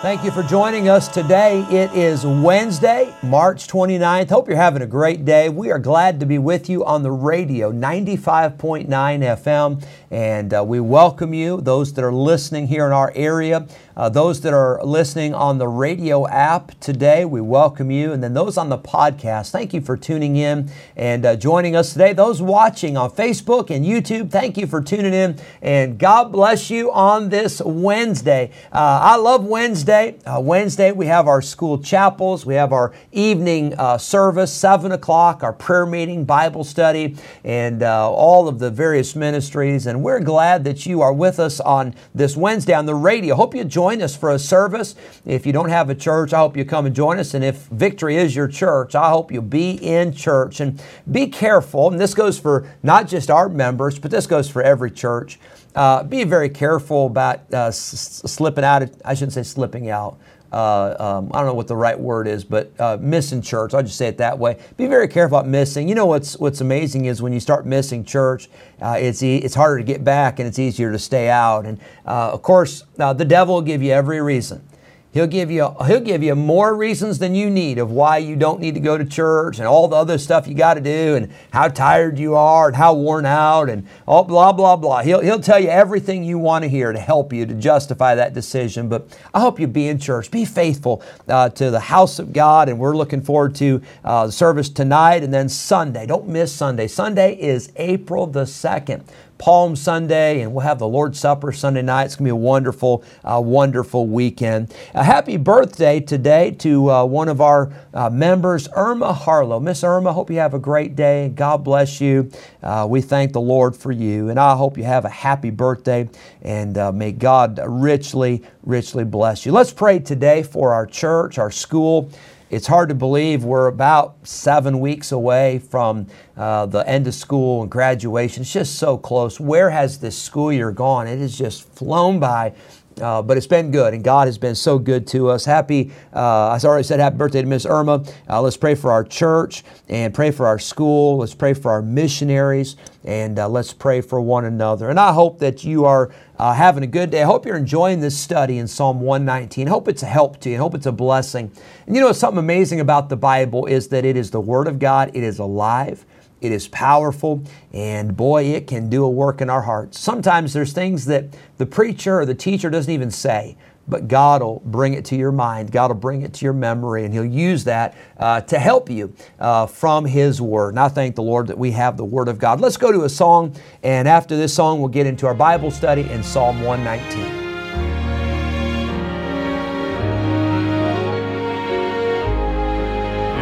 Thank you for joining us today. It is Wednesday, March 29th. Hope you're having a great day. We are glad to be with you on the radio, 95.9 FM, and uh, we welcome you, those that are listening here in our area. Uh, those that are listening on the radio app today, we welcome you. And then those on the podcast, thank you for tuning in and uh, joining us today. Those watching on Facebook and YouTube, thank you for tuning in. And God bless you on this Wednesday. Uh, I love Wednesday. Uh, Wednesday, we have our school chapels, we have our evening uh, service, 7 o'clock, our prayer meeting, Bible study, and uh, all of the various ministries. And we're glad that you are with us on this Wednesday on the radio. Hope you join us for a service. If you don't have a church, I hope you come and join us. And if Victory is your church, I hope you'll be in church. And be careful, and this goes for not just our members, but this goes for every church. Uh, be very careful about uh, s- slipping out. Of, I shouldn't say slipping out. Uh, um, I don't know what the right word is, but uh, missing church. I'll just say it that way. Be very careful about missing. You know what's what's amazing is when you start missing church, uh, it's e- it's harder to get back and it's easier to stay out. And uh, of course, uh, the devil will give you every reason. He'll give you he'll give you more reasons than you need of why you don't need to go to church and all the other stuff you got to do and how tired you are and how worn out and all blah blah blah. He'll he'll tell you everything you want to hear to help you to justify that decision. But I hope you be in church, be faithful uh, to the house of God, and we're looking forward to uh, service tonight and then Sunday. Don't miss Sunday. Sunday is April the second. Palm Sunday, and we'll have the Lord's Supper Sunday night. It's going to be a wonderful, uh, wonderful weekend. A happy birthday today to uh, one of our uh, members, Irma Harlow. Miss Irma, hope you have a great day. God bless you. Uh, we thank the Lord for you, and I hope you have a happy birthday, and uh, may God richly, richly bless you. Let's pray today for our church, our school. It's hard to believe we're about seven weeks away from uh, the end of school and graduation. It's just so close. Where has this school year gone? It has just flown by. Uh, but it's been good, and God has been so good to us. Happy, uh, I already said happy birthday to Miss Irma. Uh, let's pray for our church and pray for our school. Let's pray for our missionaries, and uh, let's pray for one another. And I hope that you are uh, having a good day. I hope you're enjoying this study in Psalm 119. I hope it's a help to you. I hope it's a blessing. And you know, something amazing about the Bible is that it is the Word of God, it is alive. It is powerful, and boy, it can do a work in our hearts. Sometimes there's things that the preacher or the teacher doesn't even say, but God will bring it to your mind. God will bring it to your memory, and He'll use that uh, to help you uh, from His Word. And I thank the Lord that we have the Word of God. Let's go to a song, and after this song, we'll get into our Bible study in Psalm 119.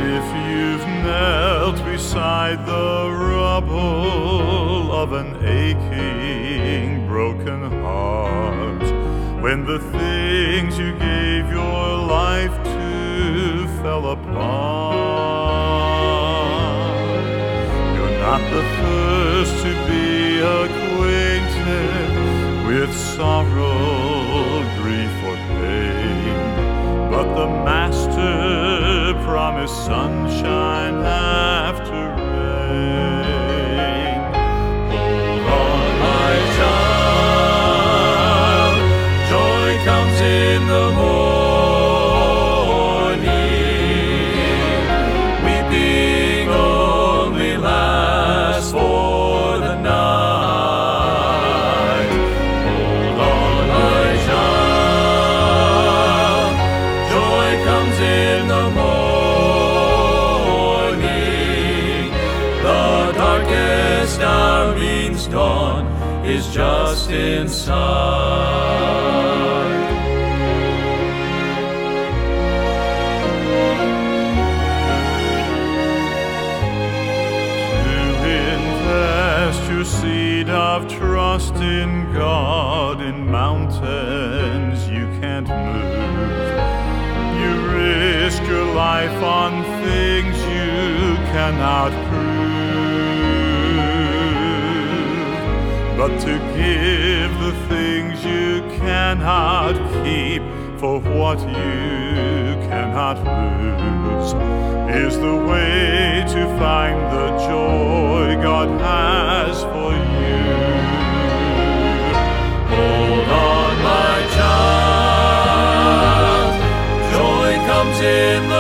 If you've knelt beside the rubble of an aching, broken heart, when the things you gave your life to fell apart, you're not the first to be acquainted with sorrow, grief, or pain. But the Master promised sunshine after is just inside. To invest your seed of trust in God in mountains you can't move. You risk your life on things you cannot to give the things you cannot keep for what you cannot lose is the way to find the joy God has for you. Hold on, my child. Joy comes in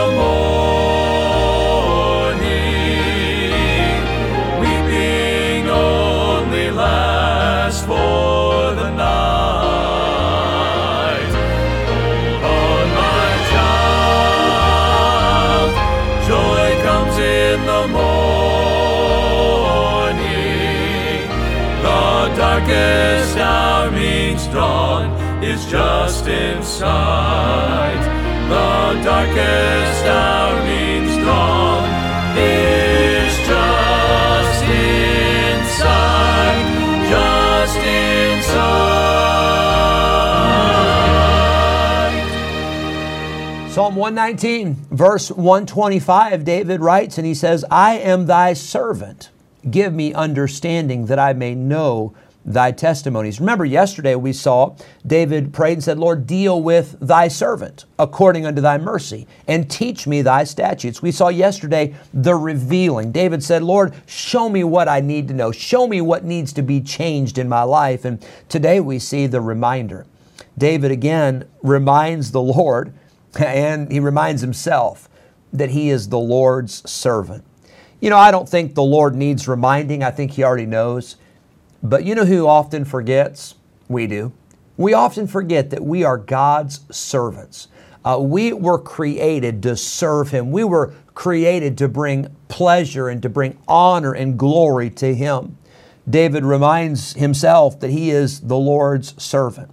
sight. The darkest hour means dawn is just just. Psalm 119, verse 125, David writes and he says, I am thy servant. Give me understanding that I may know thy testimonies. Remember, yesterday we saw David prayed and said, Lord, deal with thy servant according unto thy mercy and teach me thy statutes. We saw yesterday the revealing. David said, Lord, show me what I need to know, show me what needs to be changed in my life. And today we see the reminder. David again reminds the Lord and he reminds himself that he is the Lord's servant. You know, I don't think the Lord needs reminding. I think he already knows. But you know who often forgets? We do. We often forget that we are God's servants. Uh, we were created to serve Him. We were created to bring pleasure and to bring honor and glory to Him. David reminds himself that he is the Lord's servant.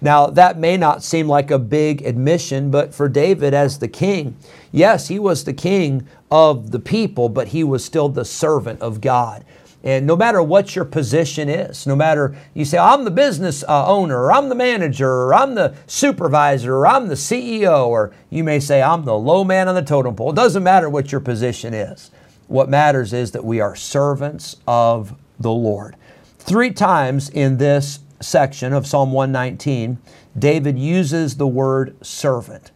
Now, that may not seem like a big admission, but for David as the king, yes, he was the king of the people, but he was still the servant of God. And no matter what your position is, no matter you say, I'm the business uh, owner, or I'm the manager, or I'm the supervisor, or I'm the CEO, or you may say, I'm the low man on the totem pole. It doesn't matter what your position is. What matters is that we are servants of the Lord. Three times in this section of Psalm 119, David uses the word servant.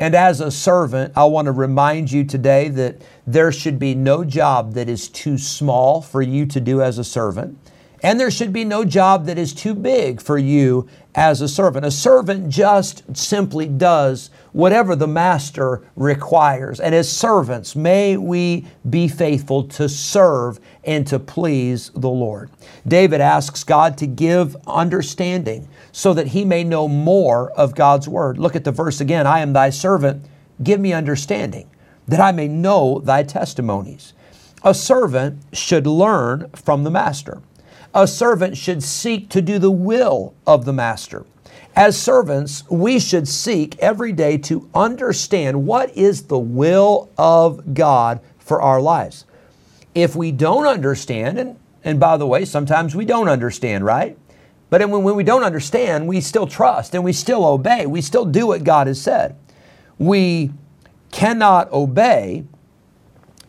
And as a servant, I want to remind you today that there should be no job that is too small for you to do as a servant. And there should be no job that is too big for you as a servant. A servant just simply does whatever the master requires. And as servants, may we be faithful to serve and to please the Lord. David asks God to give understanding so that he may know more of God's word. Look at the verse again I am thy servant, give me understanding, that I may know thy testimonies. A servant should learn from the master. A servant should seek to do the will of the master. As servants, we should seek every day to understand what is the will of God for our lives. If we don't understand, and, and by the way, sometimes we don't understand, right? But when, when we don't understand, we still trust and we still obey. We still do what God has said. We cannot obey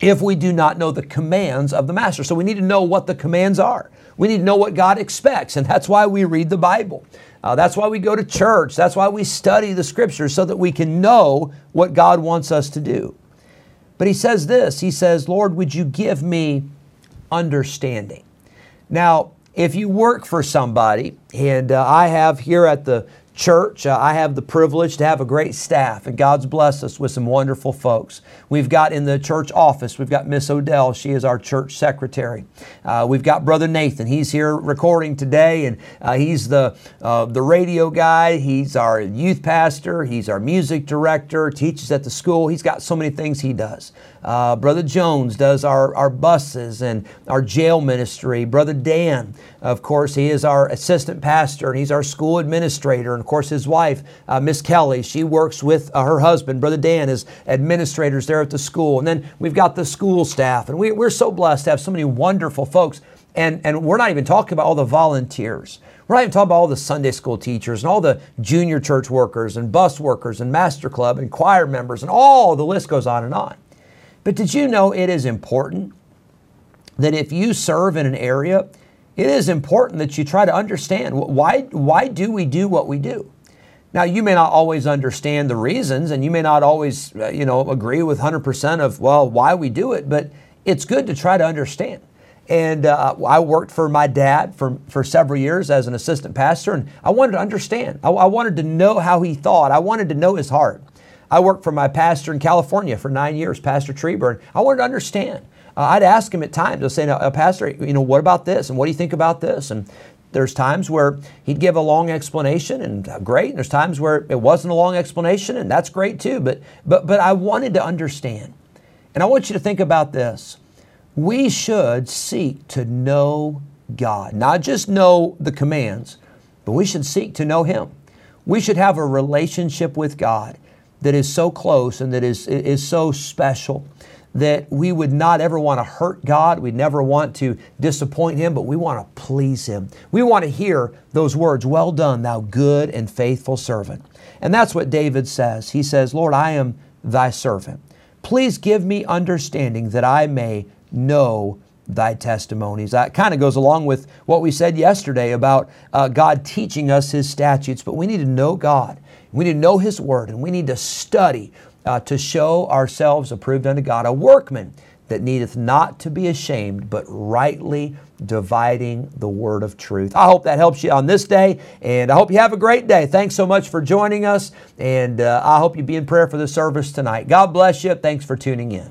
if we do not know the commands of the Master. So we need to know what the commands are. We need to know what God expects, and that's why we read the Bible. Uh, that's why we go to church. That's why we study the scriptures so that we can know what God wants us to do. But he says this He says, Lord, would you give me understanding? Now, if you work for somebody, and uh, I have here at the church, uh, I have the privilege to have a great staff, and God's blessed us with some wonderful folks. We've got in the church office, we've got Miss Odell, she is our church secretary. Uh, we've got Brother Nathan, he's here recording today, and uh, he's the uh, the radio guy. He's our youth pastor. He's our music director. Teaches at the school. He's got so many things he does. Uh, Brother Jones does our, our buses and our jail ministry. Brother Dan, of course, he is our assistant pastor and he's our school administrator. And of course, his wife, uh, Miss Kelly, she works with uh, her husband, Brother Dan, as administrators there at the school. And then we've got the school staff. And we, we're so blessed to have so many wonderful folks. And, and we're not even talking about all the volunteers. We're not even talking about all the Sunday school teachers and all the junior church workers and bus workers and master club and choir members and all the list goes on and on. But did you know it is important that if you serve in an area, it is important that you try to understand why, why do we do what we do? Now, you may not always understand the reasons and you may not always, uh, you know, agree with 100% of, well, why we do it, but it's good to try to understand. And uh, I worked for my dad for, for several years as an assistant pastor, and I wanted to understand. I, I wanted to know how he thought. I wanted to know his heart. I worked for my pastor in California for nine years, Pastor Treburn. I wanted to understand. Uh, I'd ask him at times, I'd say, now, uh, Pastor, you know, what about this? And what do you think about this? And there's times where he'd give a long explanation and uh, great. And there's times where it wasn't a long explanation and that's great too. But, but, but I wanted to understand. And I want you to think about this. We should seek to know God, not just know the commands, but we should seek to know Him. We should have a relationship with God that is so close and that is, is so special that we would not ever want to hurt God. We'd never want to disappoint Him, but we want to please Him. We want to hear those words, Well done, thou good and faithful servant. And that's what David says. He says, Lord, I am thy servant. Please give me understanding that I may know thy testimonies. That kind of goes along with what we said yesterday about uh, God teaching us His statutes, but we need to know God. We need to know His Word, and we need to study uh, to show ourselves approved unto God, a workman that needeth not to be ashamed, but rightly dividing the word of truth. I hope that helps you on this day, and I hope you have a great day. Thanks so much for joining us, and uh, I hope you be in prayer for the service tonight. God bless you. Thanks for tuning in.